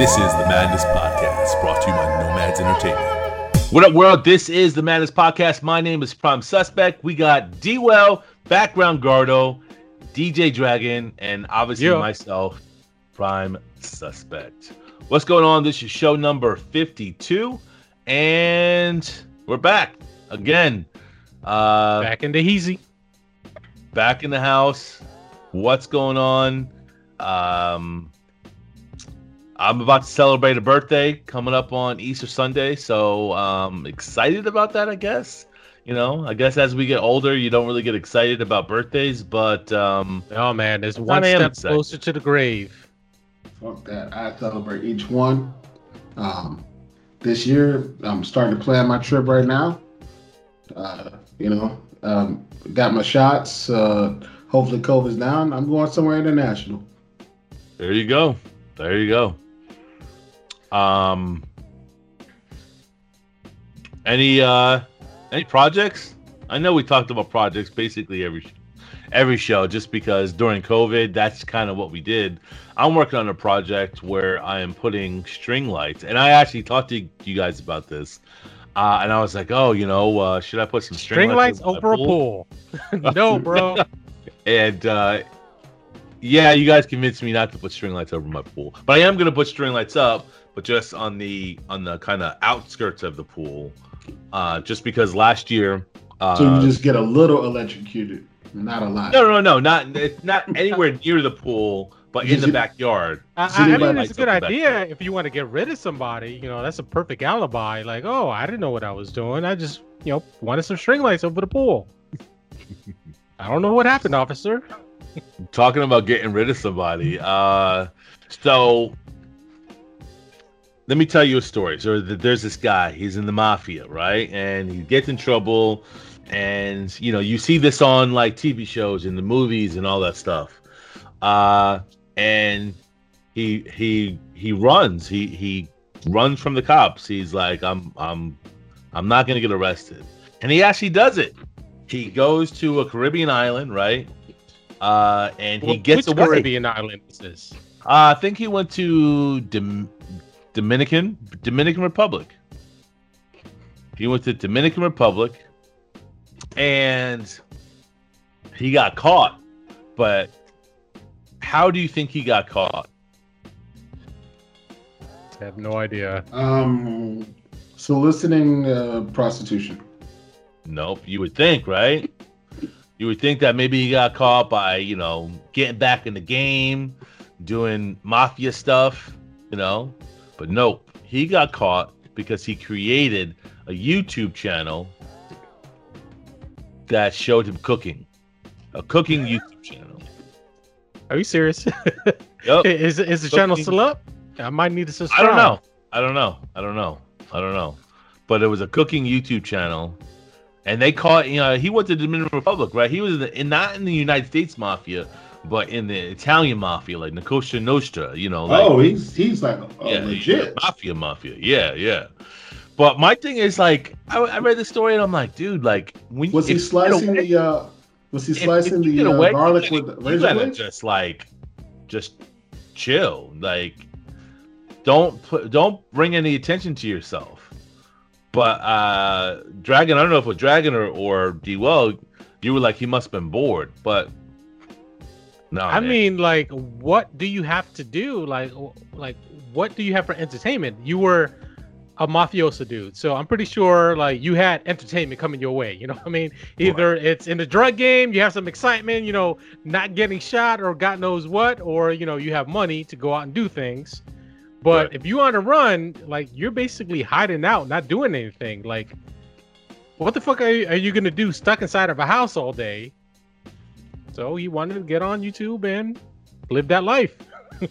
This is the Maddness Podcast, brought to you by Nomads Entertainment. What up, world? This is the Maddness Podcast. My name is Prime Suspect. We got D Well, Background Gardo, DJ Dragon, and obviously Yeah. myself, Prime Suspect. What's going on? This is show number 52, and we're back again. Uh, Back into Heezy. back in the house. What's going on? Um, I'm about to celebrate a birthday coming up on Easter Sunday, so um, excited about that. I guess you know. I guess as we get older, you don't really get excited about birthdays, but um, Oh man, there's one step excited. closer to the grave. Fuck that. I celebrate each one. Um, this year, I'm starting to plan my trip right now. Uh, you know, um, got my shots. Uh, hopefully, COVID's down. I'm going somewhere international. there you go. There you go. Um, any uh, any projects? I know we talked about projects basically every every show just because during COVID, that's kind of what we did. I'm working on a project where I am putting string lights, and I actually talked to you guys about this. Uh, and I was like, oh, you know, uh, should I put some string, String lights my over a pool. no, bro. And uh, yeah, you guys convinced me not to put string lights over my pool, but I am going to put string lights up, but just on the on the kind of outskirts of the pool, uh, just because last year. Uh, So you just get a little electrocuted, not a lot. No, no, no, not it's not anywhere near the pool, but in the backyard. I, So I mean, it's a good idea if you want to get rid of somebody. You know, that's a perfect alibi. Like, oh, I didn't know what I was doing. I just, you know, wanted some string lights over the pool. I don't know what happened, officer. Talking about getting rid of somebody. Uh, so let me tell you a story. So there's this guy. He's in the mafia, right? And he gets in trouble, and you know you see this on like TV shows and the movies and all that stuff. Uh, and he he he runs. He he runs from the cops. He's like, I'm I'm I'm not gonna get arrested, and he actually does it. He goes to a Caribbean island, right? Uh, and he gets Which away. Caribbean island is this? Uh, I think he went to Dom- Dominican Dominican Republic. He went to Dominican Republic, and he got caught. But how do you think he got caught? I have no idea. Um, soliciting uh, prostitution. Nope. You would think, right? You would think that maybe he got caught by, you know, getting back in the game, doing mafia stuff, you know. But nope. He got caught because he created a YouTube channel that showed him cooking. A cooking YouTube channel. Are you serious? Yep. is is the channel still up? I might need to subscribe. I don't know. I don't know. I don't know. I don't know. But it was a cooking YouTube channel, and they caught. You know, he went to the Dominican Republic, right? He was in, the, in not in the United States mafia, but in the Italian mafia, like La Cosa Nostra. You know, like oh, he's he's like a yeah, legit. mafia, mafia. Yeah, yeah. But my thing is like, I, I read the story and I'm like, dude, like, when Was he if you get slicing away- the? Uh, was he slicing the uh, away, garlic you with gotta- the razor blade? just like, just chill. Like, don't put, don't bring any attention to yourself. But uh Dragon, I don't know if it was Dragon or or D well, you were like he must have been bored, but no. I man. mean, like, what do you have to do? Like, like, what do you have for entertainment? You were a mafioso dude, so I'm pretty sure like you had entertainment coming your way. You know what I mean? Either it's in the drug game, you have some excitement, you know, not getting shot or God knows what, or you know, you have money to go out and do things. But Right. if you on a run, like you're basically hiding out, not doing anything. Like, what the fuck are you, are you gonna do stuck inside of a house all day? So he wanted to get on YouTube and live that life.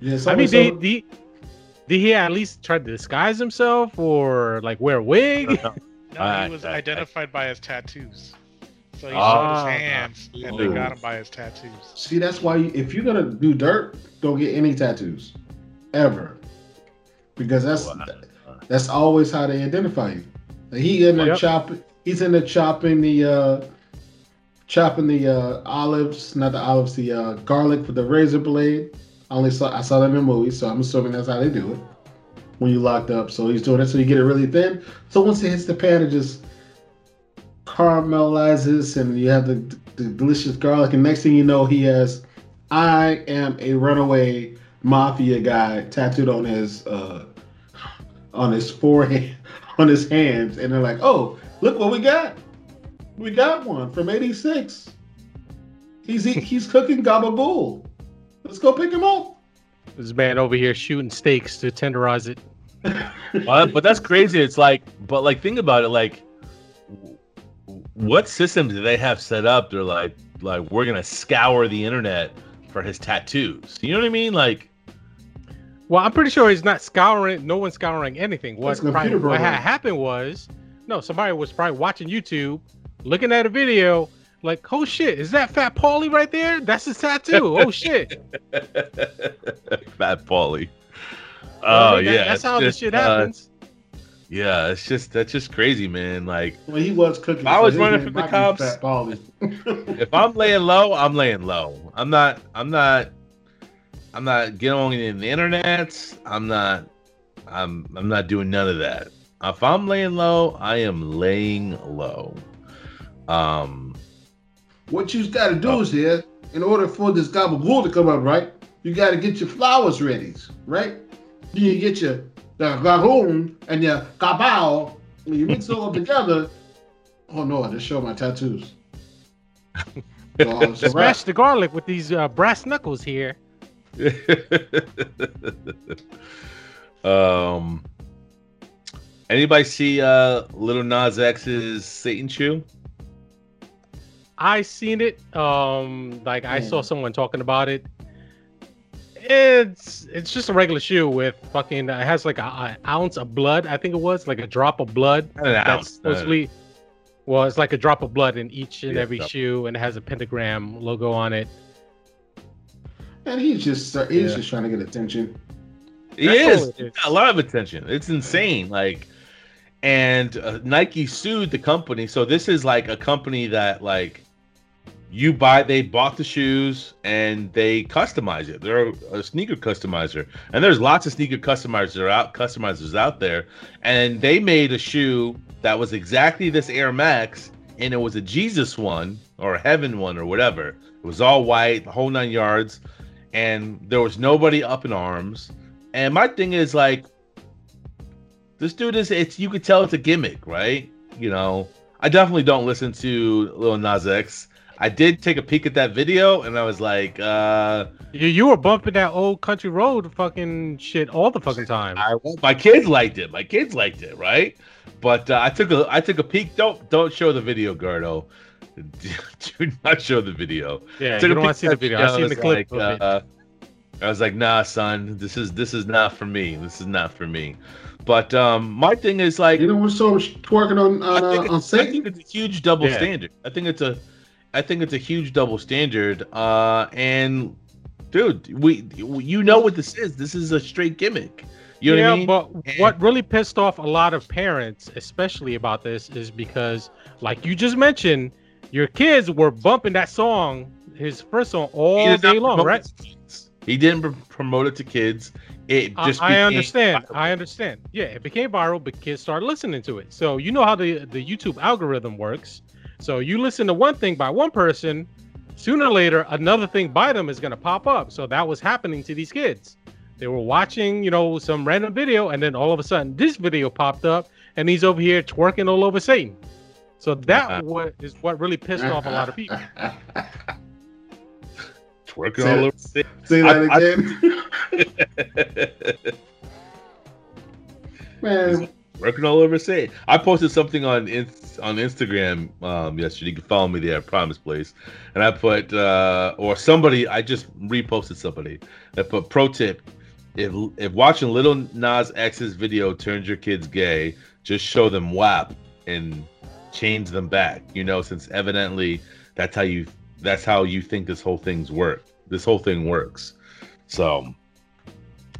Yeah, I mean, some- did, did, did he at least try to disguise himself or like wear a wig? No, I- he was I- I- identified by his tattoos. So he Ah. showed his hands, and they got him by his tattoos. See, that's why you, if you're gonna do dirt, don't get any tattoos, ever, because that's Wow. that's always how they identify you. Like, he in there Yep. chopping, he's in there chopping the uh, chopping the uh, olives, not the olives, the uh, garlic with the razor blade. I only saw I saw that in the movie, so I'm assuming that's how they do it when you locked up. So he's doing it so you get it really thin. So once it hits the pan, it just caramelizes, and you have the, the delicious garlic. And next thing you know, he has "I am a runaway mafia guy" tattooed on his uh, on his forehead, on his hands, and they're like, "Oh, look what we got! We got one from '86." He's he's cooking gabagool. Let's go pick him up. This man over here shooting steaks to tenderize it. Uh, but that's crazy. It's like, but like, think about it. Like, what system do they have set up? They're like, like we're gonna scour the internet for his tattoos. You know what I mean? Like, Well, I'm pretty sure he's not scouring. No one's scouring anything. What, probably, what happened was, no, somebody was probably watching YouTube, looking at a video, like, oh shit, is that Fat Paulie right there? That's his tattoo. Oh shit. Fat Paulie. I Oh mean, that- yeah, that's it's how this just, shit uh, happens. yeah, it's just that's just crazy, man. Like, Well, he was cooking. I was running from the cops. If I'm laying low, I'm laying low. I'm not. I'm not. I'm not getting on the internet. I'm not. I'm. I'm not doing none of that. If I'm laying low, I am laying low. Um. what you got to do is here, in order for this gabagool to come up right, you got to get your flowers ready, right? You get your the gahoon and your kabao, and you mix it all together. Oh no, I just showed my tattoos. Oh, it's a wrap. Smash the garlic with these uh, brass knuckles here. um. Anybody see uh Lil Nas X's Satan Shoe? I seen it. Um, like I saw someone talking about it. It's it's just a regular shoe with fucking. It has like a, a ounce of blood. I think it was like a drop of blood. An That's ounce, uh, supposedly. Well, it's like a drop of blood in each and Yeah, every drop. shoe, and it has a pentagram logo on it. And he's just he's Yeah. just trying to get attention. He That's is all a lot of attention. It's insane. Like, and uh, Nike sued the company. So this is like a company that like you buy. They bought the shoes and they customize it. They're a sneaker customizer, and there's lots of sneaker customizers out customizers out there. And they made a shoe that was exactly this Air Max, and it was a Jesus one or a Heaven one or whatever. It was all white, the whole nine yards, and there was nobody up in arms. And my thing is like, this dude is it's you could tell it's a gimmick, right? You know, I definitely don't listen to Lil Nas X. I did take a peek at that video and I was like, uh You you were bumping that old country road fucking shit all the fucking time. I my kids liked it. My kids liked it, right? But uh, I took a I took a peek. Don't don't show the video, Gardo. Do not show the video. yeah, you don't want to see the video. that I seen the clip like, uh, I was like, nah, son, this is this is not for me. This is not for me. But um, my thing is like, You know what's so twerking on I on, think, uh, on it's, I think it's a huge double Yeah. standard. I think it's a, I think it's a huge double standard. Uh, and dude, we you know what this is? This is a straight gimmick. You know yeah, what I mean? but And- what really pissed off a lot of parents, especially about this, is because, like you just mentioned, your kids were bumping that song, his first song, all day long, right? it to kids. He didn't pr- promote it to kids. It I- just I became understand. viral. I understand. Yeah, it became viral, but kids started listening to it. So you know how the the YouTube algorithm works. So you listen to one thing by one person, sooner or later another thing by them is gonna pop up. So that was happening to these kids. They were watching, you know, some random video, and then all of a sudden this video popped up, and he's over here twerking all over Satan. So that Uh-huh. what is what really pissed off a lot of people. twerking all over. Say Say that I- I- again. Man, Working all over say I posted something on on Instagram um, yesterday. You can follow me there at Primes Place, and I put uh, or somebody I just reposted somebody that put pro tip: if if watching Lil Nas X's video turns your kids gay, just show them WAP and change them back. You know, since evidently that's how you that's how you think this whole thing's work. This whole thing works. So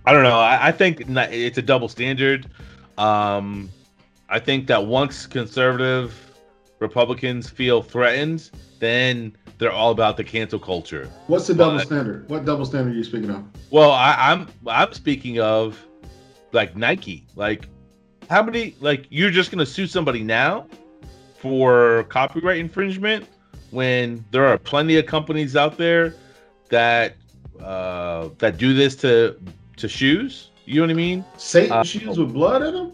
I don't know. I, I think it's a double standard. Um, I think that once conservative Republicans feel threatened, then they're all about the cancel culture. What's the double But- standard? What double standard are you speaking of? Well, I, I'm I'm speaking of like Nike. Like, how many? Like, you're just gonna sue somebody now for copyright infringement when there are plenty of companies out there that uh, that do this to to shoes. You know what I mean? Satan Uh, shoes with blood in them?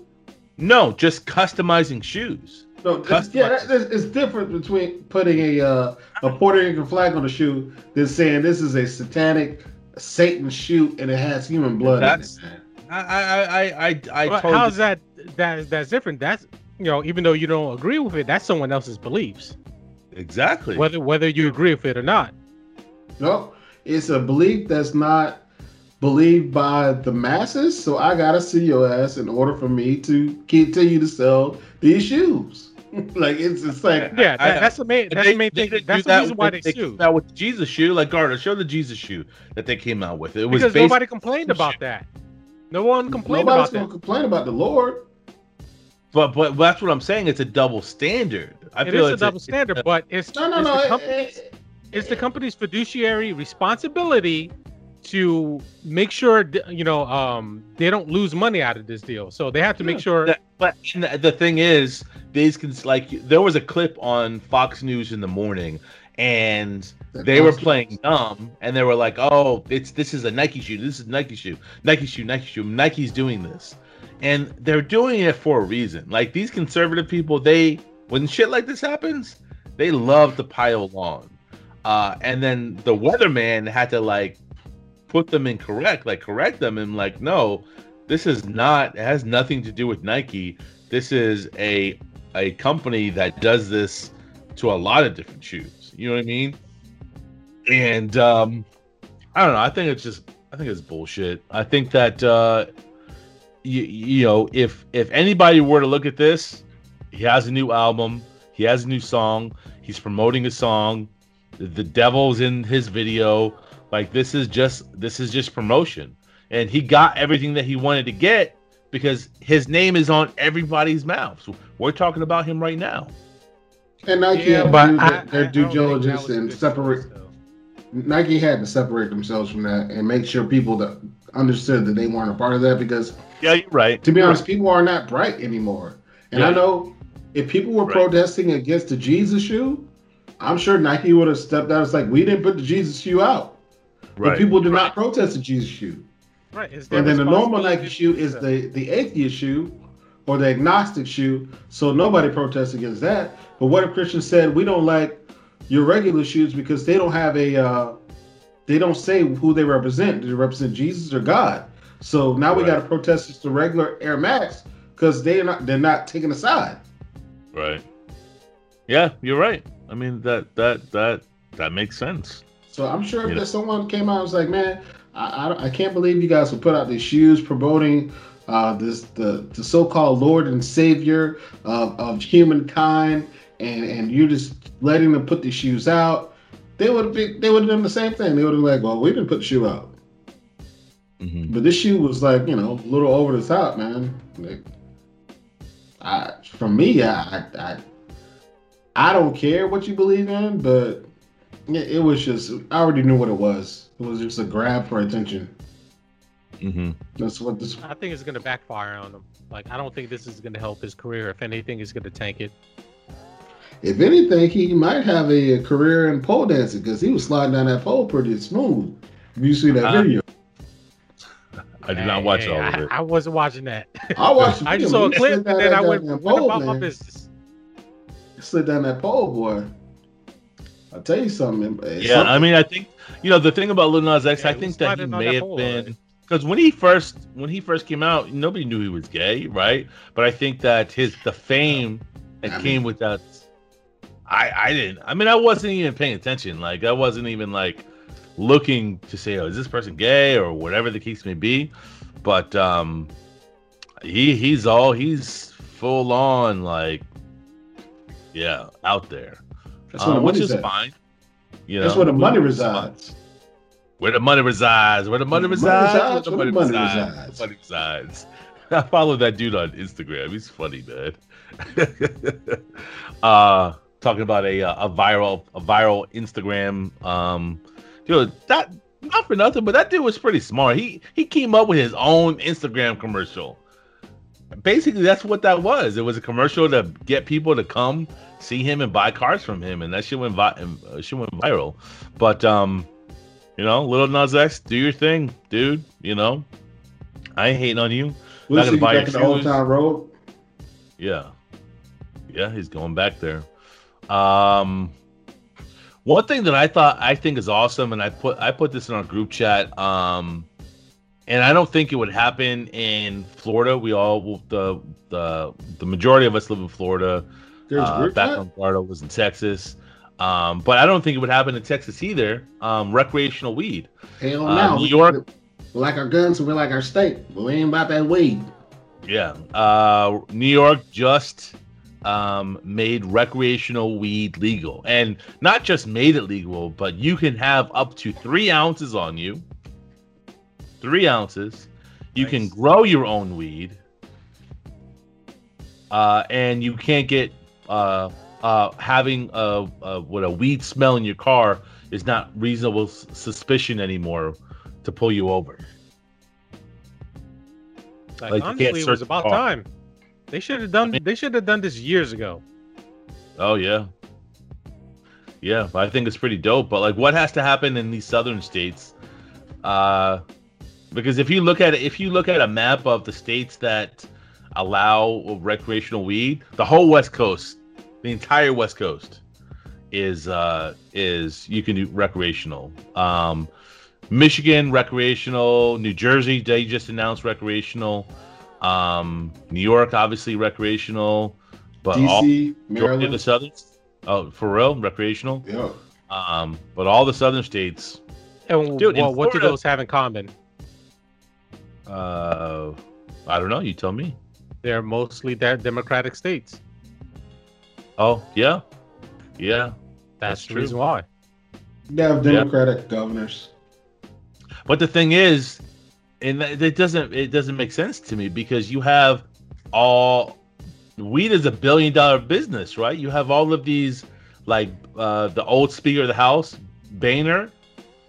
No, just customizing shoes. No, it's, yeah, that, it's, it's different between putting a uh, a Puerto Rican flag on a shoe than saying this is a satanic Satan shoe and it has human blood That's- in it. man. I I I I, I Well, totally how's that? That that's different. That's you know, even though you don't agree with it, that's someone else's beliefs. Exactly. Whether whether you agree with it or not. No, it's a belief that's not believed by the masses. So I gotta see your ass in order for me to continue to sell these shoes. like it's it's like Yeah, I- that's the main. That's they- the main thing. That's the that reason why when they came sued. out with the Jesus shoe. Like Gardo, show the Jesus shoe that they came out with. It was Because nobody complained about that. No one complained nobody's about gonna that. complain about the Lord. but but that's what I'm saying. It's a double standard. I It feel is a it's double standard, but it's No, no, it's no. the it- company's, it- it's the company's fiduciary responsibility to make sure th- you know um they don't lose money out of this deal. So they have to make sure. that- but the the thing is, these can like there was a clip on Fox News in the morning, and they were playing dumb, and they were like, "Oh, it's this is a Nike shoe. This is a Nike shoe. Nike shoe. Nike shoe. Nike's doing this." And they're doing it for a reason. Like these conservative people, they when shit like this happens, they love to pile on. Uh, and then the weatherman had to like put them in correct, like correct them, and like, no, this is not. It has nothing to do with Nike. This is a a company that does this to a lot of different shoes. You know what I mean? And um, I don't know. I think it's just. I think it's bullshit. I think that uh, you, you know, if if anybody were to look at this, he has a new album. He has a new song. He's promoting a song. The, the devil's in his video. Like this is just this is just promotion. And he got everything that he wanted to get because his name is on everybody's mouth. So we're talking about him right now. And Nike Yeah, had but to do I- their, their I due don't think that diligence and separate. choice. Nike had to separate themselves from that and make sure people that understood that they weren't a part of that because Yeah, you're right. to be honest, people are not bright anymore. And I know if people were Right. protesting against the Jesus shoe, I'm sure Nike would have stepped out. It's like we didn't put the Jesus shoe out, but people did not protest the Jesus shoe. Right. And then the normal Nike shoe is the the atheist shoe or the agnostic shoe. So nobody protests against that. But what if Christians said we don't like your regular shoes because they don't have a uh, they don't say who they represent. Do they represent Jesus or God? So now we got to protest just the regular Air Max because they're not they're not taking a side. Right. Yeah, you're right. I mean that that that that makes sense. So I'm sure if someone came out and was like, man, I, I, I can't believe you guys would put out these shoes promoting uh, this the, the so-called Lord and Savior of, of humankind, and and you're just letting them put these shoes out. They would have been they would have done the same thing. They would have been like, well, we didn't put the shoe out, Mhm. but this shoe was like you know a little over the top, man. Like, I for me, I I I, I don't care what you believe in, but it, it was just I already knew what it was. It was just a grab for attention. Mhm. That's what this. I think it's gonna backfire on him. Like I don't think this is gonna help his career. If anything, it's gonna tank it. If anything, he might have a, career in pole dancing because he was sliding down that pole pretty smooth. If you see that Uh, video, I did not watch Hey, all of I, it. I wasn't watching that. I watched. I just saw a clip and then that I went, goddamn went pole, about my business. He slid down that pole, boy. I'll tell you something. it's Yeah, something. I mean, I think you know the thing about Lil Nas X. Yeah, I think that he may that have pole been because when he first when he first came out, nobody knew he was gay, right? But I think that his the fame that I mean- came with that. I I didn't. I mean, I wasn't even paying attention. Like I wasn't even like looking to say, oh, is this person gay or whatever the case may be. But um, he he's all he's full on like, yeah, out there, the which is at. fine. You That's know, where the money which is fine. resides. Where the money resides. Where the money resides. Where the money resides. resides. Where the money resides. I follow that dude on Instagram. He's funny, man. uh, talking about a uh, a viral a viral Instagram um dude that not for nothing, but that dude was pretty smart. He he came up with his own Instagram commercial. Basically, that's what that was. It was a commercial to get people to come see him and buy cars from him, and that shit went vi- uh, shit went viral. But um, you know, Lil Nas X, do your thing, dude. You know, I ain't hating on you. We'll Not gonna buy back in your the Old shoes. Town Road. Yeah. Yeah, he's going back there. Um one thing that I thought I think is awesome, and I put I put this in our group chat, um, and I don't think it would happen in Florida. We all the the the majority of us live in Florida. There's Uh, back chat? when Florida was in Texas. Um, but I don't think it would happen in Texas either. Um, recreational weed. Hell uh, no. New York- We like our guns and we like our state, but we ain't about that weed. Yeah. Uh, New York just um, made recreational weed legal. And not just made it legal, but you can have up to three ounces on you. Three ounces. You can grow your own weed. Uh, and you can't get uh, uh, having a, a what a weed smell in your car is not reasonable s- suspicion anymore to pull you over. Like, Like, honestly, it was about time. They should have done. They should have done this years ago. Oh yeah. Yeah, I think it's pretty dope. But like what has to happen in these southern states? Uh because if you look at if you look at a map of the states that allow recreational weed, the whole West Coast, the entire West Coast is uh is you can do recreational. Um Michigan recreational, New Jersey they just announced recreational. Um New York obviously recreational, but all DC, Majority of the southern oh for real recreational Yeah. um but all the southern states And Dude, in well, what do those have in common? uh i don't know you tell me They're mostly de- democratic states. oh yeah yeah That's, That's the true. reason why. They have Democratic governors. but the thing is and that it doesn't it doesn't make sense to me because you have all weed is a billion dollar business right you have all of these like uh the old speaker of the house boehner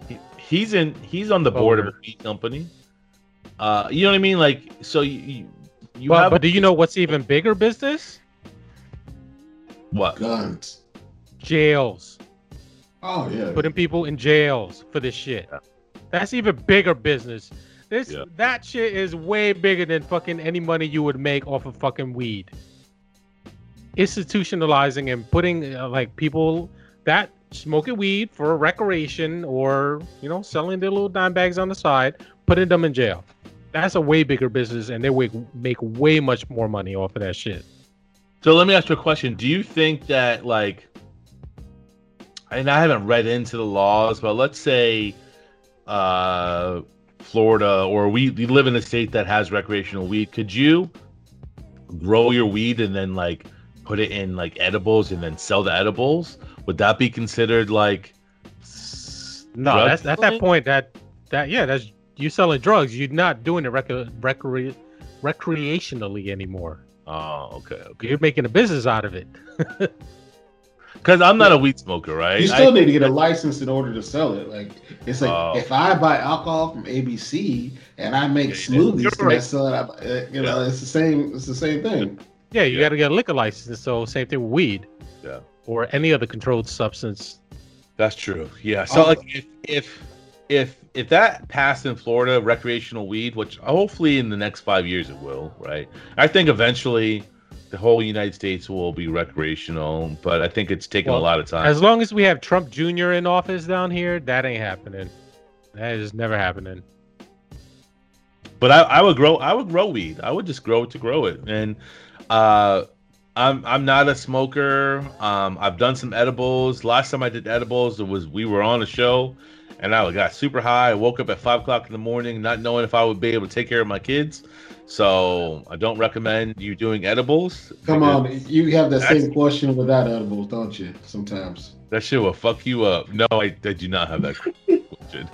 he, he's in he's on the board of a Boehner. weed company uh you know what i mean like so you you, you But, have but do you know what's even bigger business? what Guns. Jails. Oh yeah. Putting people in jails for this shit. Yeah. That's even bigger business. This Yeah. that shit is way bigger than fucking any money you would make off of fucking weed. Institutionalizing and putting uh, like people that smoking weed for recreation or you know selling their little dime bags on the side, putting them in jail. That's a way bigger business, and they make make way much more money off of that shit. So let me ask you a question. Do you think that like and I haven't read into the laws, but let's say uh Florida or we, we live in a state that has recreational weed, could you grow your weed and then like put it in like edibles and then sell the edibles? Would that be considered like No, that's at that point that that yeah, that's you selling drugs. You're not doing it rec- recre- recreationally anymore. Oh, okay, okay. You're making a business out of it. Because I'm not a weed smoker, right? You still I- need to get a license in order to sell it. Like it's like Oh. if I buy alcohol from ABC and I make Yeah, yeah. smoothies, You're can I sell it? Uh, You know, it's the same. It's the same thing. Yeah, you Yeah. got to get a liquor license. So same thing with weed. Yeah. Or any other controlled substance. That's true. Yeah. So Oh. like if if if if that passed in Florida, recreational weed, which hopefully in the next five years it will, right? I think eventually the whole United States will be recreational, but I think it's taking a lot of time. As long as we have Trump Jr. in office down here, that ain't happening. That is never happening. but I, I would grow I would grow weed. I would just grow it to grow it. And uh I'm I'm not a smoker. Um I've done some edibles. Last time I did edibles it was we were on a show and I got super high. I woke up at five o'clock in the morning not knowing if I would be able to take care of my kids. So I don't recommend you doing edibles. Come on, you have that same question without edibles, don't you? Sometimes. That shit will fuck you up. No, I, I do not have that question.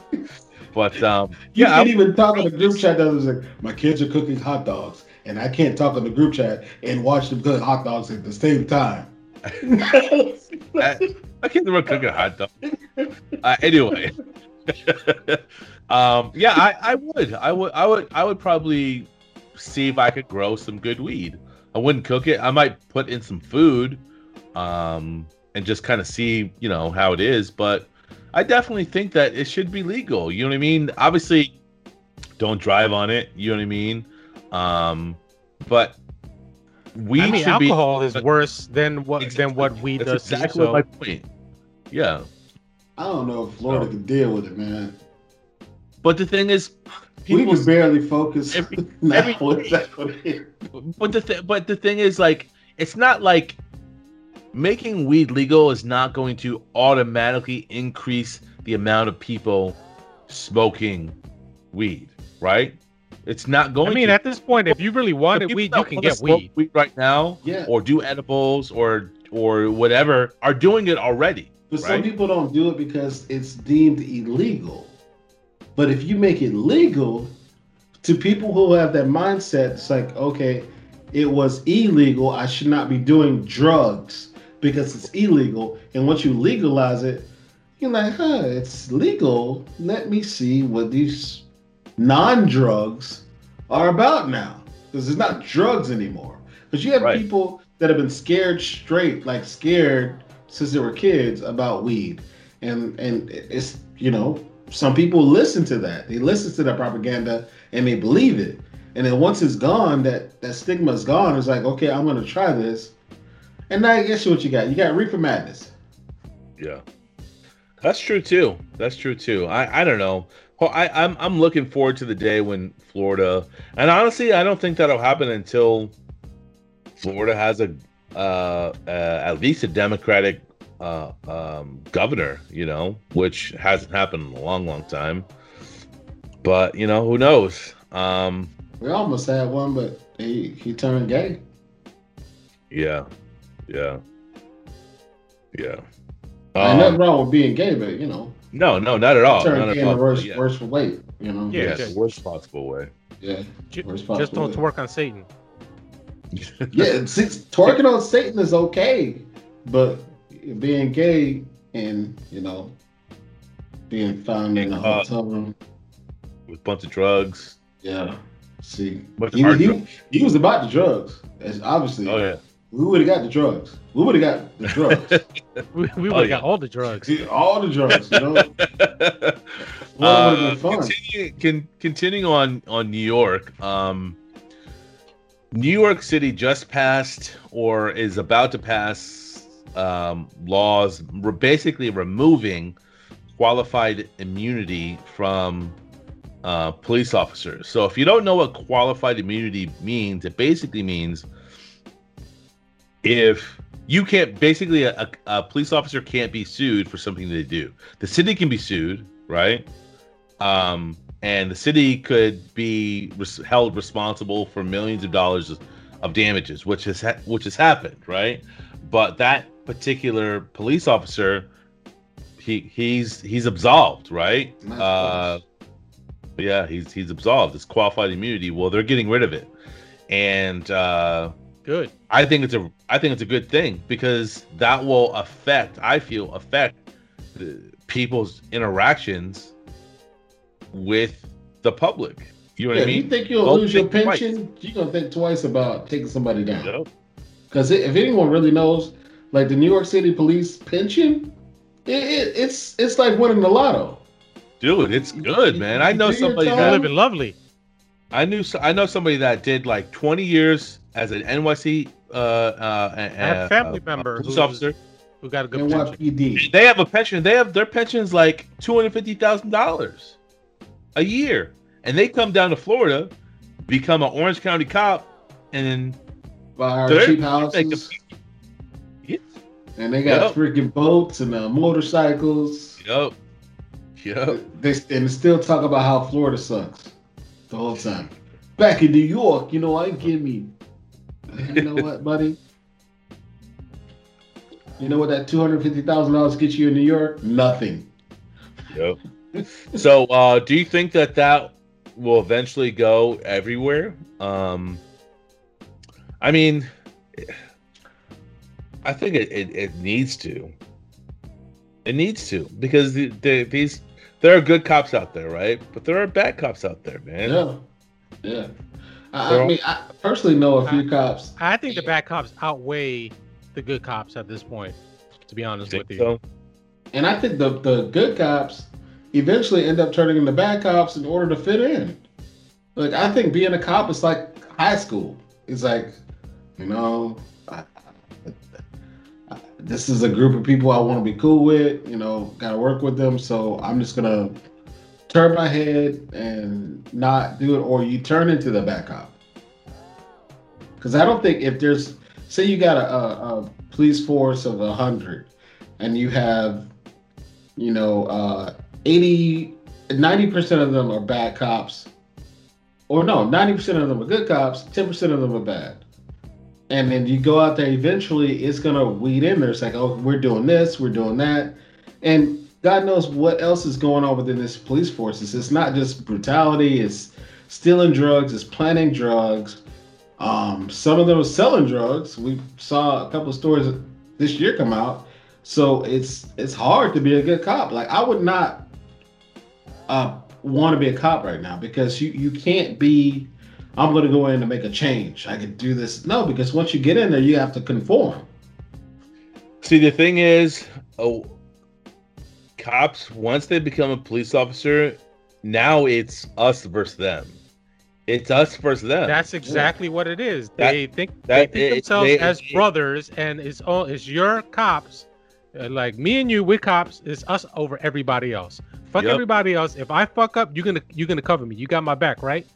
But um You yeah, can't I- even talk in the group chat. That was like, my kids are cooking hot dogs, and I can't talk in the group chat and watch them cook hot dogs at the same time. I, I can't remember cooking a hot dog. Uh, anyway, um, yeah, I, I would, I would, I would, I would probably see if I could grow some good weed. I wouldn't cook it. I might put in some food, um, and just kind of see, you know, how it is. But I definitely think that it should be legal. You know what I mean? Obviously, don't drive on it. You know what I mean? Um, but we I mean, should be alcohol is but- worse than what than what weed That's does. exactly so- my point. Yeah, I don't know if Florida can deal with it, man. but the thing is, We can barely focus every- now. every- What's that what it is? But the th- but the thing is, like, it's not like making weed legal is not going to automatically increase the amount of people smoking weed, right? It's not going. I mean, to. at this point, if you really The wanted people weed, you can get smoke weed. right now, Yeah. or do edibles, or or whatever, are doing it already. But some people don't do it because it's deemed illegal. But if you make it legal, to people who have that mindset, it's like, okay, it was illegal. I should not be doing drugs because it's illegal. And once you legalize it, you're like, huh, it's legal. Let me see what these non-drugs are about now. Because it's not drugs anymore. Because you have Right. people that have been scared straight, like scared since they were kids about weed. And and it's you know, some people listen to that. They listen to that propaganda and they believe it. And then once it's gone, that that stigma is gone. It's like, okay, I'm gonna try this. And now guess what you got? You got Reefer madness. Yeah, that's true too. That's true too. I I don't know. Well, I I'm I'm looking forward to the day when Florida, and honestly, I don't think that'll happen until Florida has a uh, uh at least a Democratic uh um governor. You know, which hasn't happened in a long, long time. But you know, who knows? Um, We almost had one, but he he turned gay. yeah, yeah, yeah. Ain't nothing Um, wrong with being gay, but you know, no, no, not at all. turned gay in the worst Yeah. worst way. You know. Yeah, Yes, just- worst possible way. Yeah. Ju- Worst Just don't possible. twerk on Satan. Yeah, six, twerking on Satan is okay, but being gay and you know being found in a Uh, hotel room, with a bunch of drugs. yeah. See, Bunch of he, he, he was about the drugs. As obviously, Oh yeah. we would have got the drugs. We would have got the drugs. We, we would Oh, have yeah. got all the drugs. See, All the drugs. You know, well, Uh, have continue, con, continuing on on New York. Um, New York City just passed or is about to pass um, laws re- basically removing qualified immunity from uh, police officers. So if you don't know what qualified immunity means, it basically means if you can't basically a, a police officer can't be sued for something they do. The city can be sued, right? Um, and the city could be res- held responsible for millions of dollars of, of damages, which has ha- which has happened, right? But that particular police officer, he he's he's absolved, right? Nice Uh, yeah, he's he's absolved. It's qualified immunity. Well, they're getting rid of it, and uh, Good. I think it's a I think it's a good thing because that will affect I feel affect the people's interactions with the public. You know what Yeah, I you think you'll Don't lose your think twice. pension? You're gonna think twice about taking somebody down. You know? Because if anyone really knows, like the New York City Police pension, it, it, it's it's like winning the lotto. Dude, it's good, man. I know somebody time. That living lovely. I knew I know somebody that did like 20 years as an NYC uh uh I have a family member police officer. Who got a good pension. They have a pension. They have their pension's like two hundred fifty thousand dollars a year, and they come down to Florida, become an Orange County cop, and then Buy our They're- cheap houses, Yep. And they got Yep. freaking boats and uh, motorcycles. Yep. Yep. They and still talk about how Florida sucks the whole time. Back in New York, you know, I give me. You know what, buddy? You know what that two hundred fifty thousand dollars gets you in New York? Nothing. Yep. so, uh, do you think that that will eventually go everywhere? Um, I mean, I think it, it, it needs to. It needs to because the, the, these there are good cops out there, right? But there are bad cops out there, man. Yeah, yeah. I, I mean, I personally know a few cops. I think the bad cops outweigh the good cops at this point. To be honest Think with you, so? And I think the, the good cops eventually end up turning into bad cops in order to fit in. Like I think being a cop is like high school. It's like, you know, I, I- this is a group of people I want to be cool with. You know, got to work with them. So I'm just gonna turn my head and not do it, or you turn into the bad cop. Because I don't think if there's, say, you got a, a, a police force of a hundred, and you have you know, uh, 80, 90% of them are bad cops. Or no, 90% of them are good cops, 10% of them are bad. And then you go out there, eventually it's to weed in there. It's like, oh, we're doing this, we're doing that. And God knows what else is going on within this police force. It's, it's not just brutality, it's stealing drugs, it's planting drugs. Um, some of them are selling drugs. We saw a couple of stories this year come out so it's it's hard to be a good cop. Like I would not uh, want to be a cop right now because you you can't be. I'm going to go in and make a change. I can do this. No, because once you get in there, you have to conform. See, the thing is, oh, cops once they become a police officer, now it's us versus them. It's us versus them. that's exactly what it is. That- They think that- they think it- themselves they- as it- brothers, and it's all it's your cops. Uh, like me and you, we're cops. It's us over everybody else. Fuck Yep. everybody else. If I fuck up, you're gonna you're gonna cover me. You got my back, right?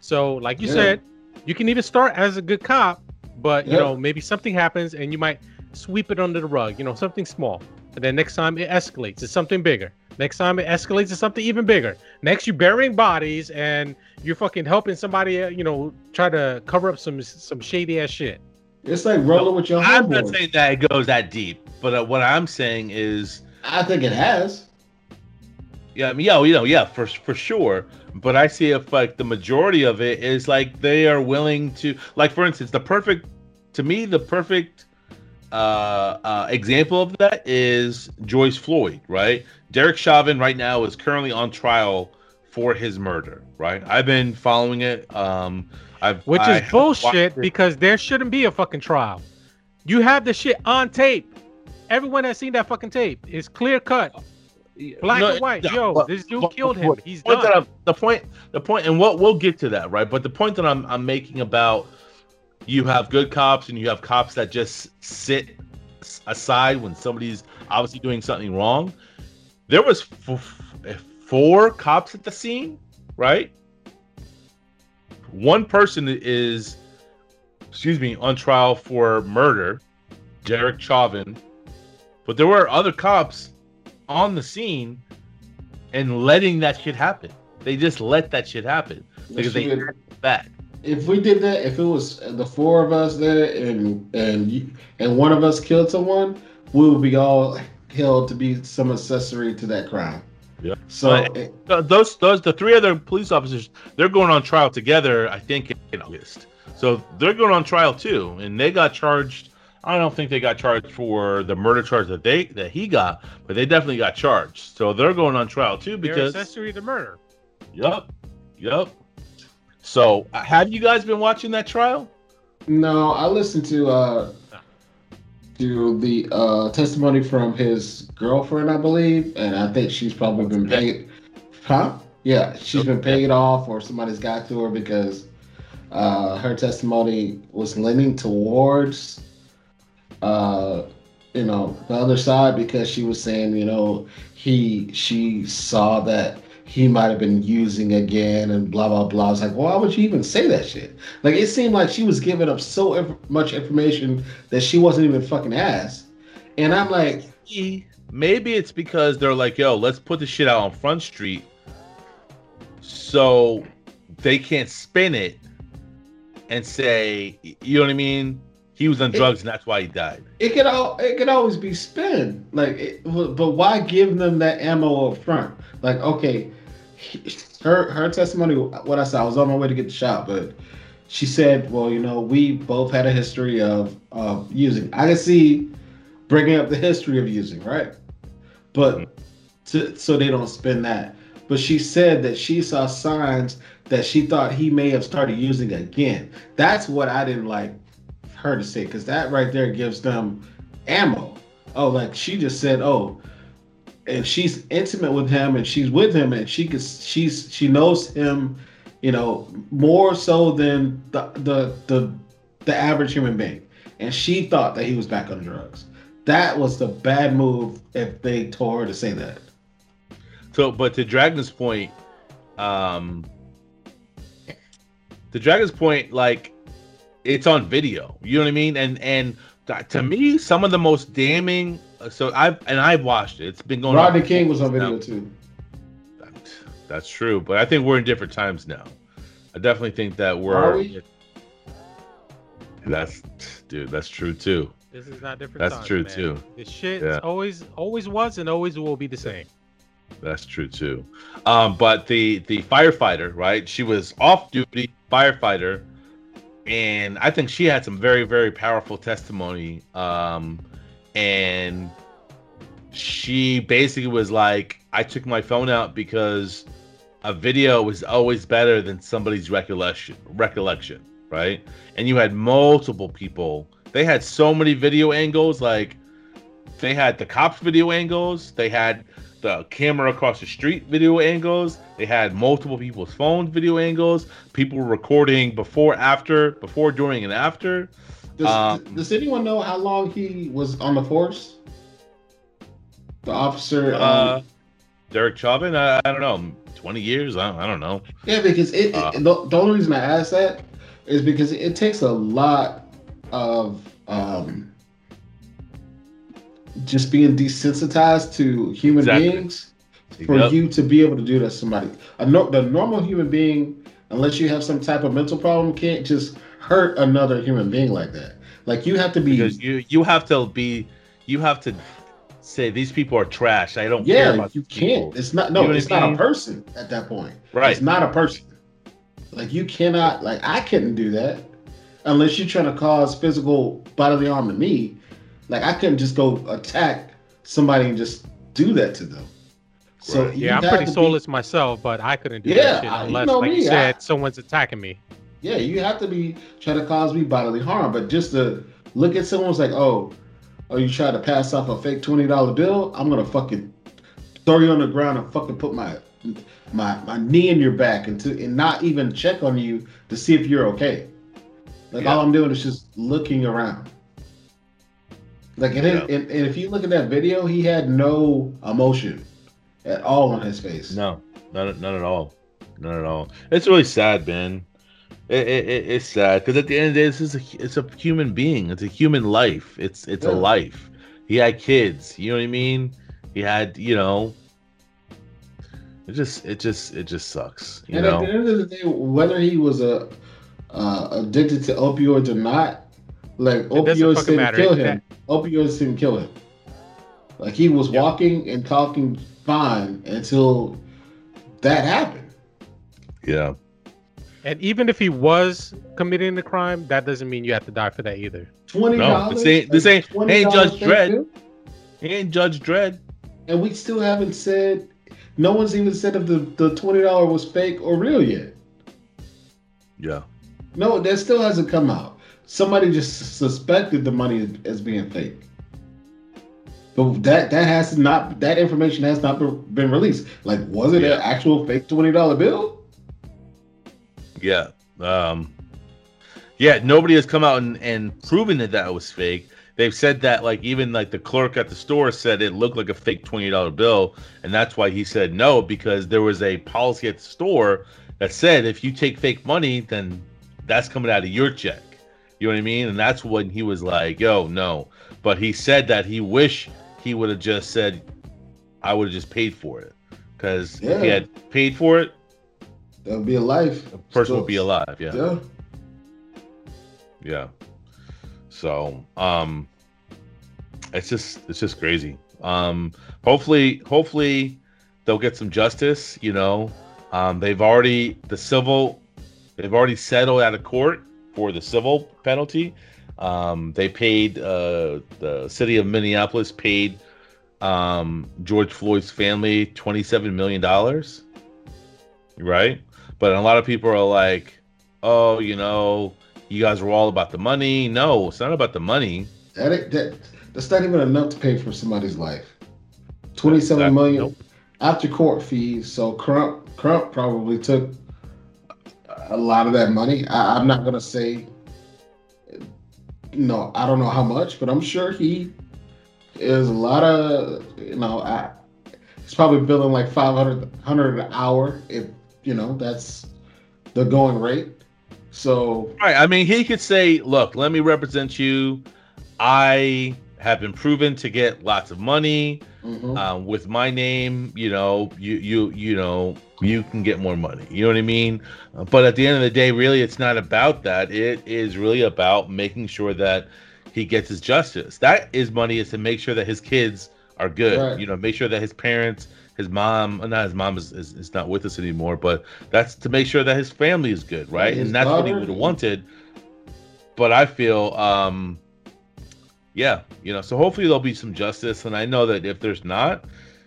So, like you Yeah. said, you can even start as a good cop, but you Yep. know maybe something happens and you might sweep it under the rug. You know something small, and then next time it escalates to something bigger. Next time it escalates to something even bigger. Next, you're burying bodies and you're fucking helping somebody, uh, you know, try to cover up some some shady ass shit. It's like rolling with your I'm not saying that it goes that deep, but uh, what I'm saying is, I think it has. yeah, I mean, yeah, you know, yeah, for for sure. But I see if like the majority of it is like they are willing to, like, for instance, the perfect, to me, the perfect uh, uh, example of that is George Floyd, right? Derek Chauvin right now is currently on trial for his murder, right? I've been following it. Um, I've Which I is bullshit because there shouldn't be a fucking trial. You have the shit on tape. Everyone has seen that fucking tape. It's clear cut, black No, and white. no, Yo, but- this dude but- killed him. but He's point that done. I'm, the point, the point, and what we'll get to that, right? But the point that I'm I'm making about you have good cops and you have cops that just sit aside when somebody's obviously doing something wrong. There was f- f- four cops at the scene, right? One person is, excuse me, on trial for murder, Derek Chauvin, but there were other cops on the scene and letting that shit happen. They just let that shit happen because they had it back. if we did that, if it was the four of us there and and you, and one of us killed someone, we would be all held to be some accessory to that crime. Yeah. So But- eh, Those, those, the three other police officers, they're going on trial together. I think in August, so they're going on trial too, and they got charged. I don't think they got charged for the murder charge that they that he got, but they definitely got charged. So they're going on trial too They're because accessory to murder. Yup. Yup. So, uh, have you guys been watching that trial? no, I listened to uh to the uh testimony from his girlfriend, I believe, and I think she's probably been paid. Huh? Yeah, she's been paid off, or somebody's got to her because uh, her testimony was leaning towards, uh, you know, the other side because she was saying, you know, he she saw that he might have been using again and blah blah blah. I was like, why would you even say that shit? Like it seemed like she was giving up so inf- much information that she wasn't even fucking asked. And I'm like, Maybe it's because they're like, yo, let's put the shit out on Front Street so they can't spin it and say, you know what I mean? He was on It- drugs and that's why he died. it could all it could always be spin like it, but why give them that ammo up front like okay her her testimony what i saw, i was on my way to get the shot but she said, "Well, you know, we both had a history of of using. I can see bringing up the history of using, right? But mm-hmm. to, so they don't spin that. But she said that she saw signs that she thought he may have started using again. That's what I didn't like her to say because that right there gives them ammo. Oh, like she just said, oh, and she's intimate with him and she's with him and she could she's she knows him, you know, more so than the the the the average human being. And she thought that he was back on drugs. That was the bad move if they told her to say that. So, but to Dragon's point, um, to Dragon's point, like it's on video. You know what I mean? And and to me, some of the most damning. So I've and I've watched it. It's been going. Rodney on King was on now. video too. That- That's true, but I think we're in different times now. I definitely think that Are we're. we? That's dude. That's true too. This is not different. That's times, true, man. too. This shit Yeah. always always was and always will be the same. That's true too. Um, but the the firefighter, right? She was off duty firefighter, and I think she had some very very powerful testimony. Um, and she basically was like, "I took my phone out because a video was always better than somebody's recollection. Recollection, right? And you had multiple people. They had so many video angles, like." They had the cops video angles. They had the camera across the street video angles. They had multiple people's phones video angles. People recording before, after, before, during, and after. Does, Um, does anyone know how long he was on the force? The officer. um, Uh, Derek Chauvin, I, I don't know, twenty years. I don't, I don't know. yeah, because it, uh, it- the, the only reason I ask that is because it takes a lot of um, just being desensitized to human Exactly. beings for Yep. you to be able to do that to somebody. A no, the normal human being, unless you have some type of mental problem, can't just hurt another human being like that. Like you have to be because you you have to be, you have to say these people are trash. I don't care about you can't. people. It's not. You No, know it's not mean? a person at that point. Right. It's not a person. Like you cannot. Like I couldn't do that unless you're trying to cause physical bodily harm to me. Like I couldn't just go attack somebody and just do that to them. So Right. Yeah, I'm pretty to be- soulless myself, but I couldn't do Yeah, that shit I- you unless, know like me, you said, I- someone's attacking me. Yeah, you have to be trying to cause me bodily harm, but just to look at someone's like, oh, oh, you try to pass off a fake twenty dollar bill, I'm gonna fucking throw you on the ground and fucking put my my my knee in your back and to and not even check on you to see if you're okay. Like Yeah. all I'm doing is just looking around. Like and, it, and, and if you look at that video, he had no emotion at all on his face. No, none, none at all, none at all. It's really sad, man. It, it, it- it's sad because at the end of the day, this is a it's a human being. It's a human life. It's it's a life. He had kids. You know what I mean? He had you know. It just it just it just sucks. You and at know. the end of the day, whether he was a uh, addicted to opioids or not, like It opioids fucking didn't matter. kill It- him. Opioids didn't kill him. Like he was Yep. walking and talking fine until that happened. Yeah. And even if he was committing the crime, that doesn't mean you have to die for that either. Twenty dollars. No, this ain't- this ain't- ain't Judge Dredd. He ain't Judge Dredd. And we still haven't said. No one's even said if the, the twenty dollar was fake or real yet. Yeah. No, that still hasn't come out. Somebody just suspected the money as being fake. But that that has not that information has not been released. Like, was it Yeah. an actual fake twenty dollar bill? Yeah. Um Yeah, nobody has come out and, and proven that that was fake. They've said that like even like the clerk at the store said it looked like a fake $20 bill and that's why he said no because there was a policy at the store that said if you take fake money then that's coming out of your check. You know what I mean? And that's when he was like, "Yo, no." But he said that he wish he would have just said I would have just paid for it cuz if he had paid for it, That would be a life. the person would be alive. Yeah. Yeah. Yeah. So, um it's just it's just crazy. Um hopefully hopefully they'll get some justice, you know. Um they've already the civil they've already settled out of court for the civil penalty. Um, they paid uh, the city of Minneapolis paid um, George Floyd's family twenty seven million dollars, right? But a lot of people are like, "Oh, you know, you guys were all about the money." No, it's not about the money. That, that that's not even enough to pay for somebody's life. Twenty-seven million Nope. after court fees. So Crump Crump probably took a lot of that money. I, I'm not gonna say. No, I don't know how much, but I'm sure he is a lot of you know. I, he's probably billing like 500 100 an hour if you know that's the going rate. So Right. I mean, he could say, "Look, let me represent you. I have been proven to get lots of money mhm. um, with my name. You know, you you you know, you can get more money. You know what I mean? Uh, but at the end of the day, really, it's not about that. It is really about making sure that he gets his justice. That is money is to make sure that his kids are good. Right. You know, make sure that his parents, his mom, not his mom is, is, is not with us anymore, but that's to make sure that his family is good, right? His and that's what he would have wanted. But I feel, um, yeah, you know, so hopefully there'll be some justice. And I know that if there's not,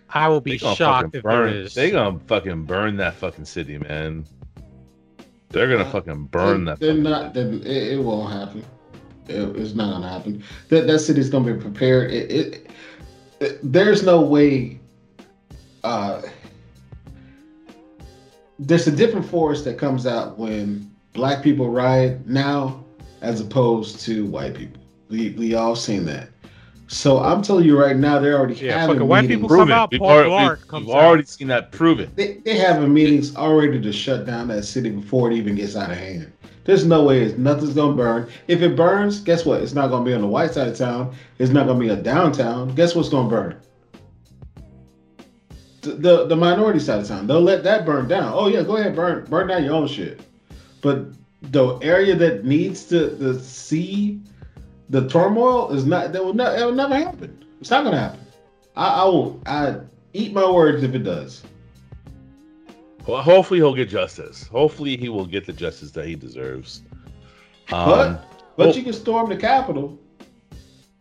I will be shocked fucking if there burn. is. They gonna fucking burn that fucking city, man. They're gonna Uh, fucking burn They- that. They're fucking- not. They're, it, it won't happen. It- it's not gonna happen. That that city's gonna be prepared. It, it, it- there's no way. Uh, there's a different force that comes out when black people riot now, as opposed to white people. We we all seen that. So I'm telling you right now, they're already Yeah, having fucking white meetings. people come out, We've Paul already, Blart we've- comes we've out. already seen that proven. They they having meetings already to shut down that city before it even gets out of hand. There's no way it's, nothing's gonna burn. If it burns, guess what? It's not gonna be on the white side of town. It's not gonna be a downtown. Guess what's gonna burn? The, the the minority side of town. They'll let that burn down. Oh yeah, go ahead, burn burn down your own shit. But the area that needs to, to see the turmoil is not that will not it will never happen. It's not gonna happen. I, I will I eat my words if it does. Well, hopefully he'll get justice. Hopefully he will get the justice that he deserves. Um, But but oh. you can storm the Capitol.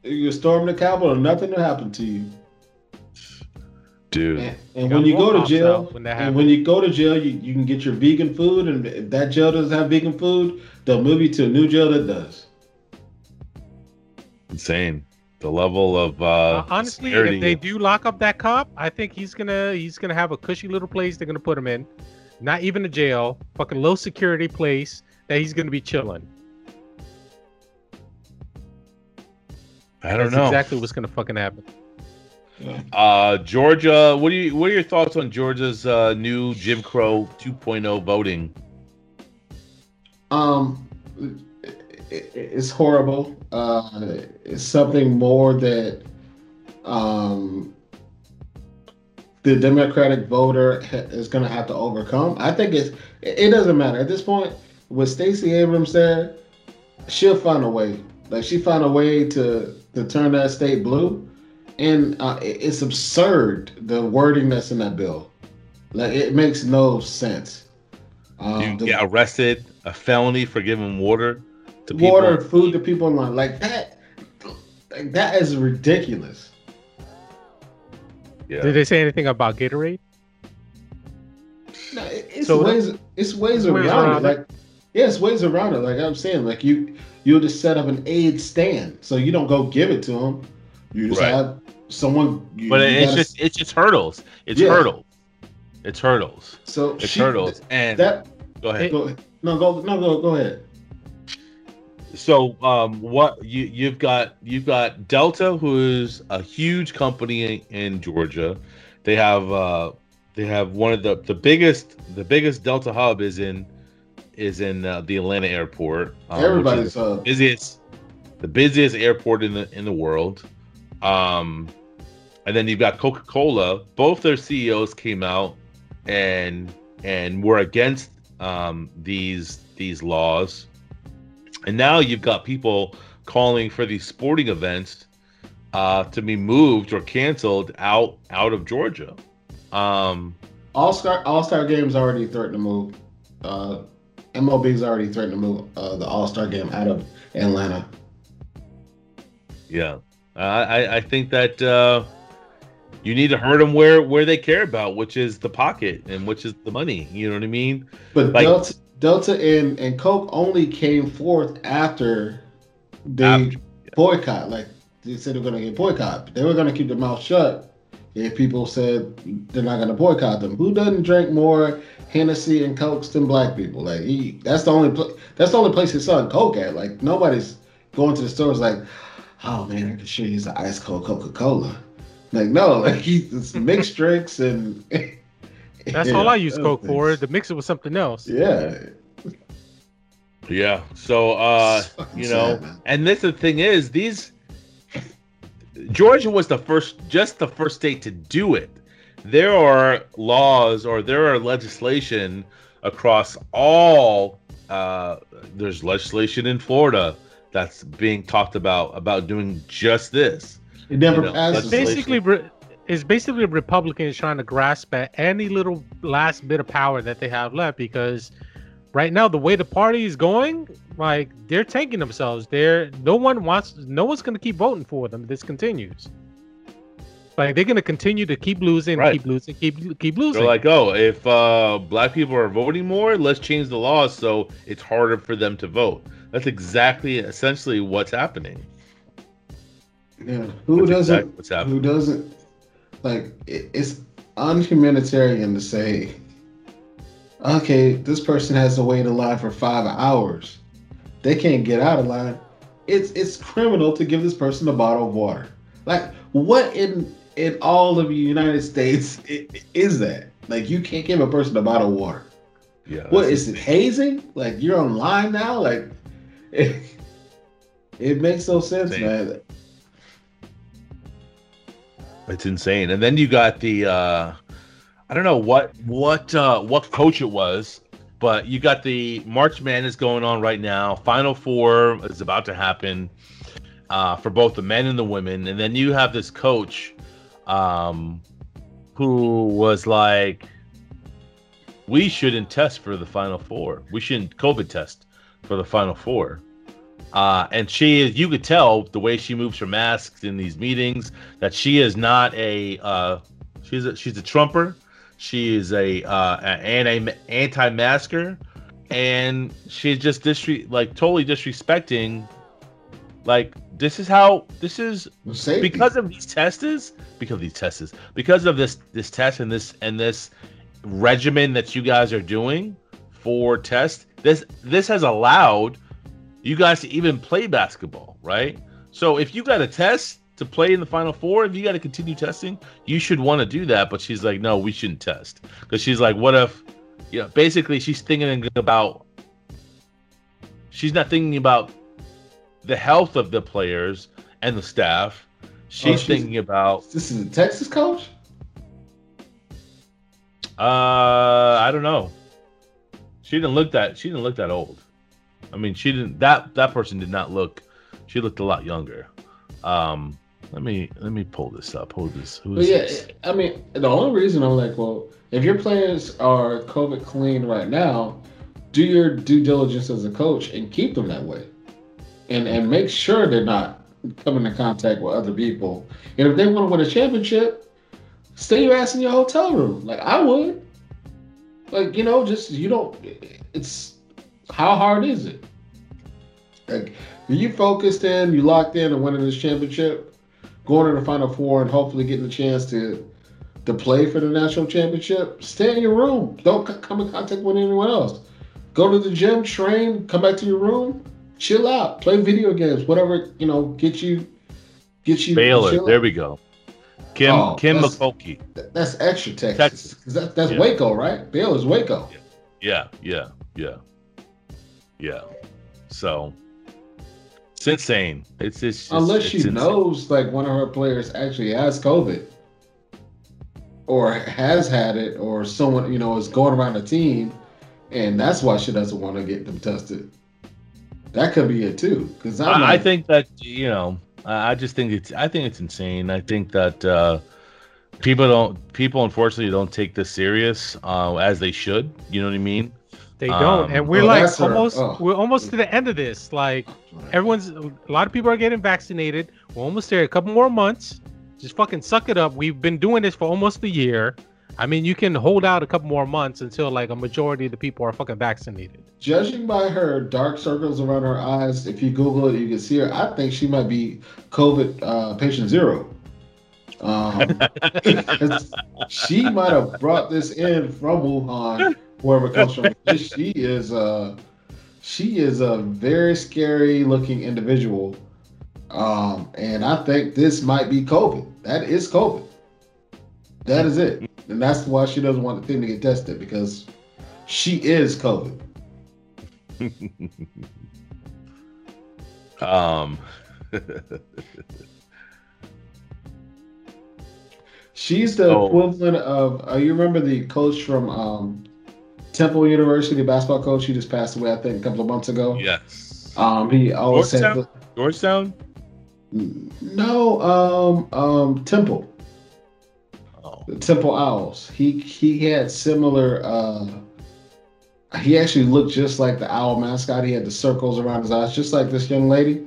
You can storm the Capitol, and nothing will happen to you. dude, And, and when you go to jail, when and when you go to jail, you, you can get your vegan food. And if that jail doesn't have vegan food, they'll move you to a new jail that does. Insane. The level of uh, Uh, honestly, if they do lock up that cop, I think he's gonna he's gonna have a cushy little place they're gonna put him in, not even a jail, fucking low security place that he's gonna be chilling. I don't That's know. exactly what's gonna fucking happen. Uh, Georgia, what do you what are your thoughts on Georgia's uh, new Jim Crow 2.0 voting? Um, it, it's horrible. Uh, it's something more that um, the Democratic voter ha- is going to have to overcome. I think it's it it doesn't matter at this point. With Stacey Abrams there, she'll find a way. Like she found a way to to turn that state blue, and uh, it- it's absurd the wording that's in that bill. Like it makes no sense. Um, you the- get arrested, a felony for giving water to people. water, food to people in line. Like that, like that is ridiculous. Yeah. Did they say anything about Gatorade? No, it- it's So- ways, it's ways Ways around, around it. it. Like, yeah, it's ways around it. Like I'm saying, like you, you'll just set up an aid stand, so you don't go give it to them. You just Right. have someone. You, but you it's gotta- just it's just hurdles. It's Yeah. hurdles. It's hurdles. so It's she- hurdles. And That go ahead. go no go no go go ahead. So um, what you you've got you've got Delta, who's a huge company in, in Georgia. They have uh, they have one of the the biggest the biggest Delta hub is in is in uh, the Atlanta airport. um, is Everybody's uh, the busiest the busiest airport in the in the world. Um, and then you've got Coca Cola. Both their CEOs came out and and were against um, these these laws. And now you've got people calling for these sporting events uh, to be moved or canceled out out of Georgia. Um, All Star All Star Games already threatened to move. Uh, MLB's already threatened to move uh, the All Star game out of Atlanta. Yeah, I I, think that uh, you need to hurt them where where they care about, which is the pocket and which is the money. You know what I mean? But Like- Delta and, and Coke only came forth after they After, boycott. Like they said they're going to get boycott. They were going to keep their mouth shut if people said they're not going to boycott them. Who doesn't drink more Hennessy and Cokes than black people? Like he, that's the only pl- that's the only place he's selling Coke at. Like nobody's going to the stores like, oh man, I can sure use an ice cold Coca Cola. Like no, like he's it's mixed drinks and. That's all I use Coke for to mix it with something else. Yeah. yeah. So uh, It's fucking you know, sad, man. and this the thing is these Georgia was the first, just the first state to do it. There are laws or there are legislation across all. Uh, there's legislation in Florida that's being talked about about doing just this. It never you know, passes. Basically, re- it's basically Republicans trying to grasp at any little last bit of power that they have left because right now the way the party is going, like they're tanking themselves. They're no one wants, no one's gonna keep voting for them. This continues. Like they're gonna continue to keep losing, Right. keep losing, keep keep losing. They're like, oh, if uh, black people are voting more, let's change the laws so it's harder for them to vote. That's exactly, essentially, what's happening. Yeah. Who That's doesn't? exactly what's happening. Who doesn't? Like it, it's unhumanitarian to say, okay, this person has to wait in line for five hours. They can't get out of line. It's it's criminal to give this person a bottle of water. Like what in in all of the United States is that? Like you can't give a person a bottle of water. Yeah. What is it hazing? Like you're online now? Like it, it makes no sense, man. It's insane. And then you got the uh I don't know what what uh what coach it was, but you got the March Madness going on right now. Final Four is about to happen uh for both the men and the women. And then you have this coach um who was like we shouldn't test for the final four. We shouldn't COVID test for the final four. Uh, and she is, you could tell the way she moves her masks in these meetings that she is not a, uh, she's a, she's a trumper. She is a, uh, an anti, anti-masker and she's just disre- like totally disrespecting, like, this is how, this is Safety. because of these tests because of these tests because of this this test and this and this regimen that you guys are doing for test this this has allowed you guys to even play basketball right? So if you got a test to play in the final four if you got to continue testing you should want to do that. But she's like no we shouldn't test. Because she's like what if you know basically she's thinking about she's not thinking about the health of the players and the staff. She's, she's- thinking about This is a Texas coach. uh i don't know. She didn't look that she didn't look that old i mean she didn't that that person did not look she looked a lot younger um let me let me pull this up who this who is yeah, this I mean, the only reason I'm like, well, if your players are COVID clean right now, do your due diligence as a coach and keep them that way, and and make sure they're not coming in contact with other people. And if they want to win a championship, stay your ass in your hotel room, like I would. Like you know, just you don't. It's how hard is it? Like, are you focused in, you locked in, and winning this championship? going to the final four and hopefully getting a chance to to play for the national championship, stay in your room. Don't c- come in contact with anyone else. Go to the gym, train, come back to your room, chill out, play video games, whatever you know, get you get you. baylor chill there out. we go kim Oh, kim that's- mcculkey That's extra Texas. Texas. 'Cause That, that's Yeah. Waco, right? Baylor's Waco. Yeah, yeah, yeah, yeah. So it's insane. It's it's just, Unless it's she insane. knows like one of her players actually has COVID or has had it, or someone you know is going around the team, and that's why she doesn't want to get them tested. That could be it too. Because I, I think that you know, I I just think it's I think it's insane. I think that uh, people don't people unfortunately don't take this serious uh, as they should. You know what I mean? They Um, don't, and we're Oh, like almost oh. we're almost to the end of this. Like everyone's a lot of people are getting vaccinated. We're almost there. A couple more months. Just fucking suck it up. We've been doing this for almost a year. I mean, you can hold out a couple more months until like a majority of the people are fucking vaccinated. Judging by her dark circles around her eyes, if you Google it, you can see her. I think she might be COVID uh, patient zero. Um, she might have brought this in from Wuhan, wherever it comes from. She is a she is a very scary looking individual, um, and I think this might be COVID. That is COVID. That is it, and that's why she doesn't want the thing to get tested because she is COVID. um, She's the Oh. equivalent of. Uh, you remember the coach from um, Temple University, basketball coach? He just passed away, I think, a couple of months ago. yes. Um, he always said, Georgetown? Georgetown. "No, um, um, Temple, Oh. the Temple Owls." He he had similar. Uh, he actually looked just like the owl mascot. He had the circles around his eyes, just like this young lady.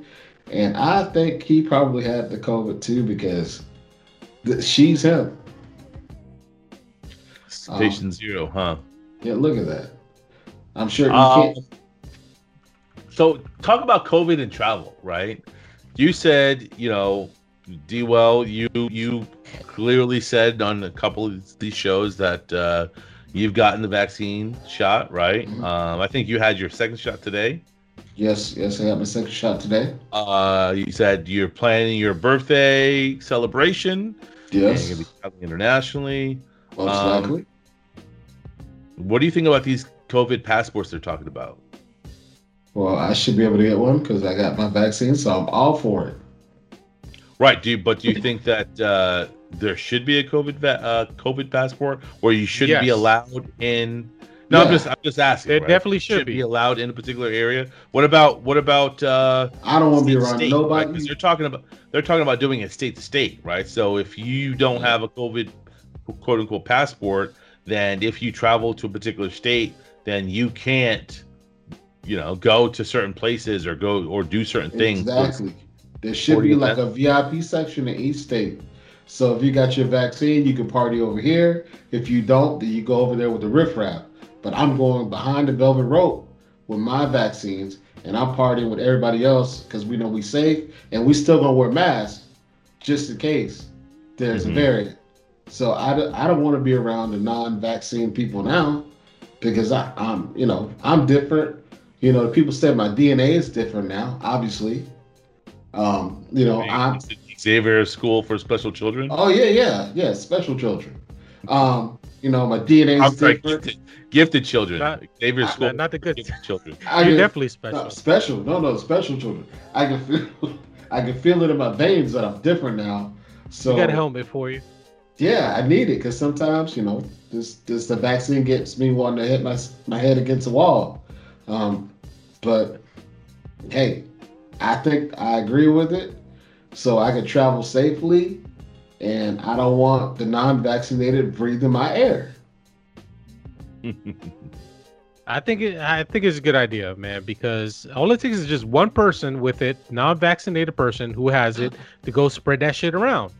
And I think he probably had the COVID too because th- she's him. Um, zero, huh? Yeah, look at that. I'm sure you Um, can't. so talk about COVID and travel, right? You said, you know, D well, you you clearly said on a couple of these shows that uh, you've gotten the vaccine shot, right? Mhm. Um, I think you had your second shot today. Yes, yes, I got my second shot today. Uh, you said you're planning your birthday celebration. And you're Yes, gonna be traveling internationally. most um, likely. What do you think about these COVID passports they're talking about? Well, I should be able to get one because I got my vaccine, so I'm all for it. Right. Do you, but do you think that uh, there should be a COVID va- uh, COVID passport, or you shouldn't be allowed in? No, I'm just I'm just asking. It right? definitely should Should be be. allowed in a particular area. What about what about uh, I don't want to be state to around state, right? nobody. 'Cause they're talking about they're talking about doing it state to state, right? So if you don't have a COVID quote unquote passport, then if you travel to a particular state, then you can't, you know, go to certain places or go or do certain things. Exactly. There should be like a VIP section in each state. So if you got your vaccine, you can party over here. If you don't, then you go over there with the riffraff. But I'm going behind the velvet rope with my vaccines, and I'm partying with everybody else because we know we safe, and we still gonna wear masks just in case there's Mhm. a variant. So I, don't- I don't want to be around the non-vaccine people now because I, I'm you know I'm different. You know, people say my DNA is different now. Obviously, um, you know I'm Xavier School for Special Children. Oh yeah, yeah, yeah. Special children. Um, you know, my DNA is different. gifted, gifted children. Not- Xavier School. Not, not the good. gifted children. I You're can, definitely special. no, special. No, no, special children. I can feel, I can feel it in my veins that I'm different now. So we got a helmet for you. Yeah, I need it because sometimes you know this this the vaccine gets me wanting to hit my my head against the wall. Um, but hey, I think I agree with it, so I can travel safely, and I don't want the non-vaccinated breathing my air. I think it, I think it's a good idea, man, because all it takes is just one person with it, non-vaccinated person who has it, to go spread that shit around.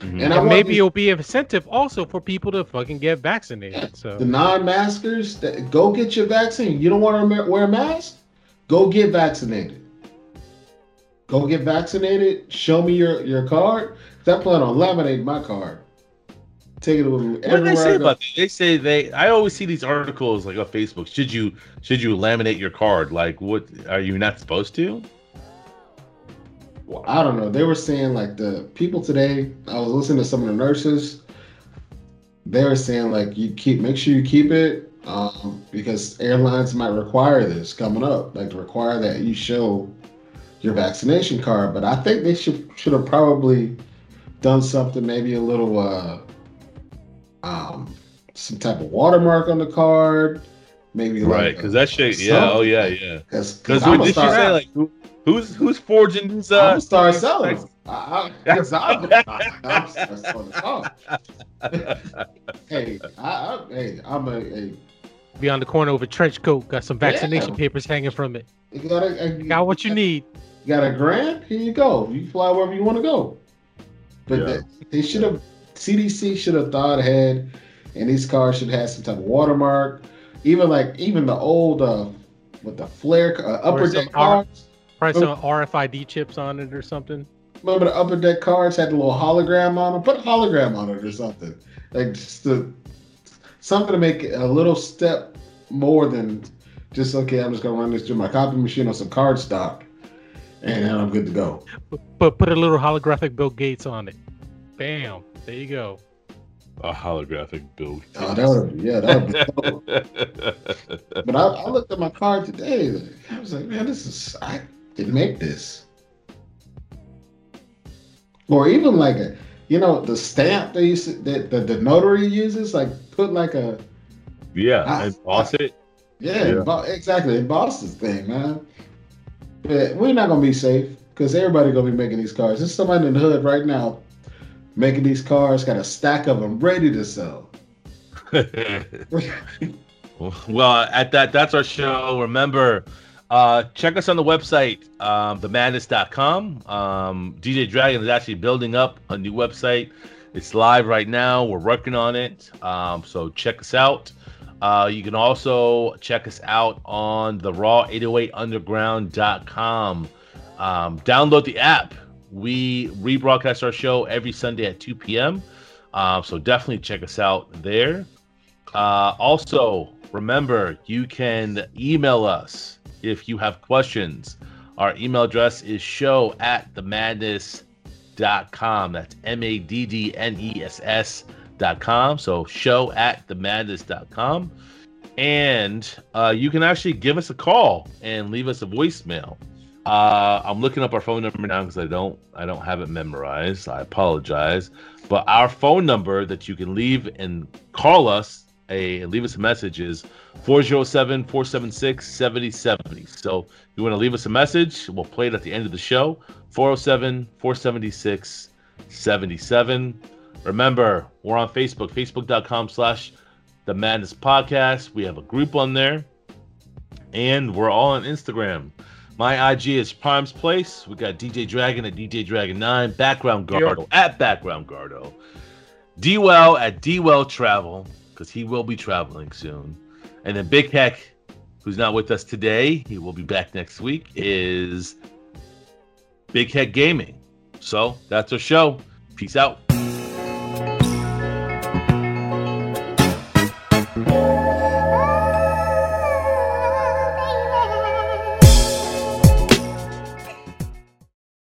Mhm. And And maybe these- it'll be an incentive also for people to fucking get vaccinated. So The non-maskers, that, go get your vaccine. You don't want to wear a mask? Go get vaccinated. Go get vaccinated. Show me your your card. 'Cause I plan on laminating my card. Take it with me What do they say about that? They say they. I always see these articles like on Facebook. Should you should you laminate your card? Like, what are you not supposed to? I don't know. They were saying like the people today. I was listening to some of the nurses. They were saying like you keep make sure you keep it um, because airlines might require this coming up, like to require that you show your vaccination card. But I think they should should have probably done something, maybe a little uh, um, some type of watermark on the card, maybe Right, like because that shit. Yeah. Oh yeah, yeah. Because Because did she say? Like, who, who's who's forging these? I'm Uh, gonna start these selling. specs? them. I, I, 'cause I'm, I'm start selling them. hey, I, I, hey, I'm a, a Be on the corner with a trench coat, got some vaccination Yeah. papers hanging from it. You got a, Got what you need. You got a grant? Here you go. You fly wherever you want to go. But Yeah. they, they should have CDC should have thought ahead, and these cars should have some type of watermark. Even like even the old uh, with the flare uh, upper some deck R- cars. Probably some RFID chips on it or something. Remember the upper deck cards had a little hologram on them? Put a hologram on it or something. Like just to, something to make it a little step more than just okay. I'm just gonna run this through my copy machine on some card stock, and then I'm good to go. But put a little holographic Bill Gates on it. Bam. There you go. A holographic build. Oh, that would yeah, that would be. Dope. But I, I looked at my card today. I was like, man, this is I didn't make this. Or even like a, you know, the stamp they used to, that the, the notary uses, like put like a yeah, Ah, and boss it. yeah, Yeah. exactly emboss this thing, man. But we're not gonna be safe because everybody gonna be making these cars. There's somebody in the hood right now making these cars, got a stack of them ready to sell. well, at that, that's our show. Remember, uh, check us on the website, um, themaddness.com. Um, DJ Dragon is actually building up a new website. It's live right now. We're working on it. Um, so check us out. Uh, you can also check us out on the raw808underground.com. Um, download the app. We rebroadcast our show every Sunday at 2 p.m. Uh, so definitely check us out there. Uh, also, remember you can email us if you have questions. Our email address is show at themaddness.com. That's M A D D N E S S dot com. So show at themaddness.com. And uh, you can actually give us a call and leave us a voicemail. Uh, I'm looking up our phone number now because I don't I don't have it memorized. I apologize. But our phone number that you can leave and call us a leave us a message is 407-476-7070. So if you want to leave us a message, we'll play it at the end of the show. 407-476-77. Remember, we're on Facebook, facebook.com slash the madness podcast. We have a group on there. And we're all on Instagram. My IG is Prime's Place. We got DJ Dragon at DJ Dragon 9, Background Gardo at Background Gardo. DWell at DWell Travel, because he will be traveling soon. And then Big Hec, who's not with us today, he will be back next week, is Big Hec Gaming. So that's our show. Peace out.